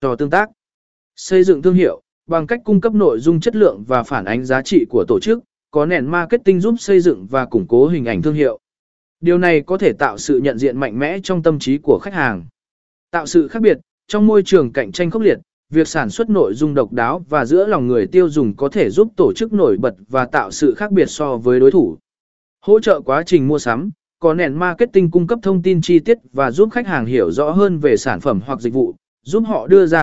cho tương tác. Xây dựng thương hiệu, bằng cách cung cấp nội dung chất lượng và phản ánh giá trị của tổ chức, có nền marketing giúp xây dựng và củng cố hình ảnh thương hiệu. Điều này có thể tạo sự nhận diện mạnh mẽ trong tâm trí của khách hàng. Tạo sự khác biệt, trong môi trường cạnh tranh khốc liệt, việc sản xuất nội dung độc đáo và giữa lòng người tiêu dùng có thể giúp tổ chức nổi bật và tạo sự khác biệt so với đối thủ. Hỗ trợ quá trình mua sắm, có nền marketing cung cấp thông tin chi tiết và giúp khách hàng hiểu rõ hơn về sản phẩm hoặc dịch vụ, giúp họ đưa ra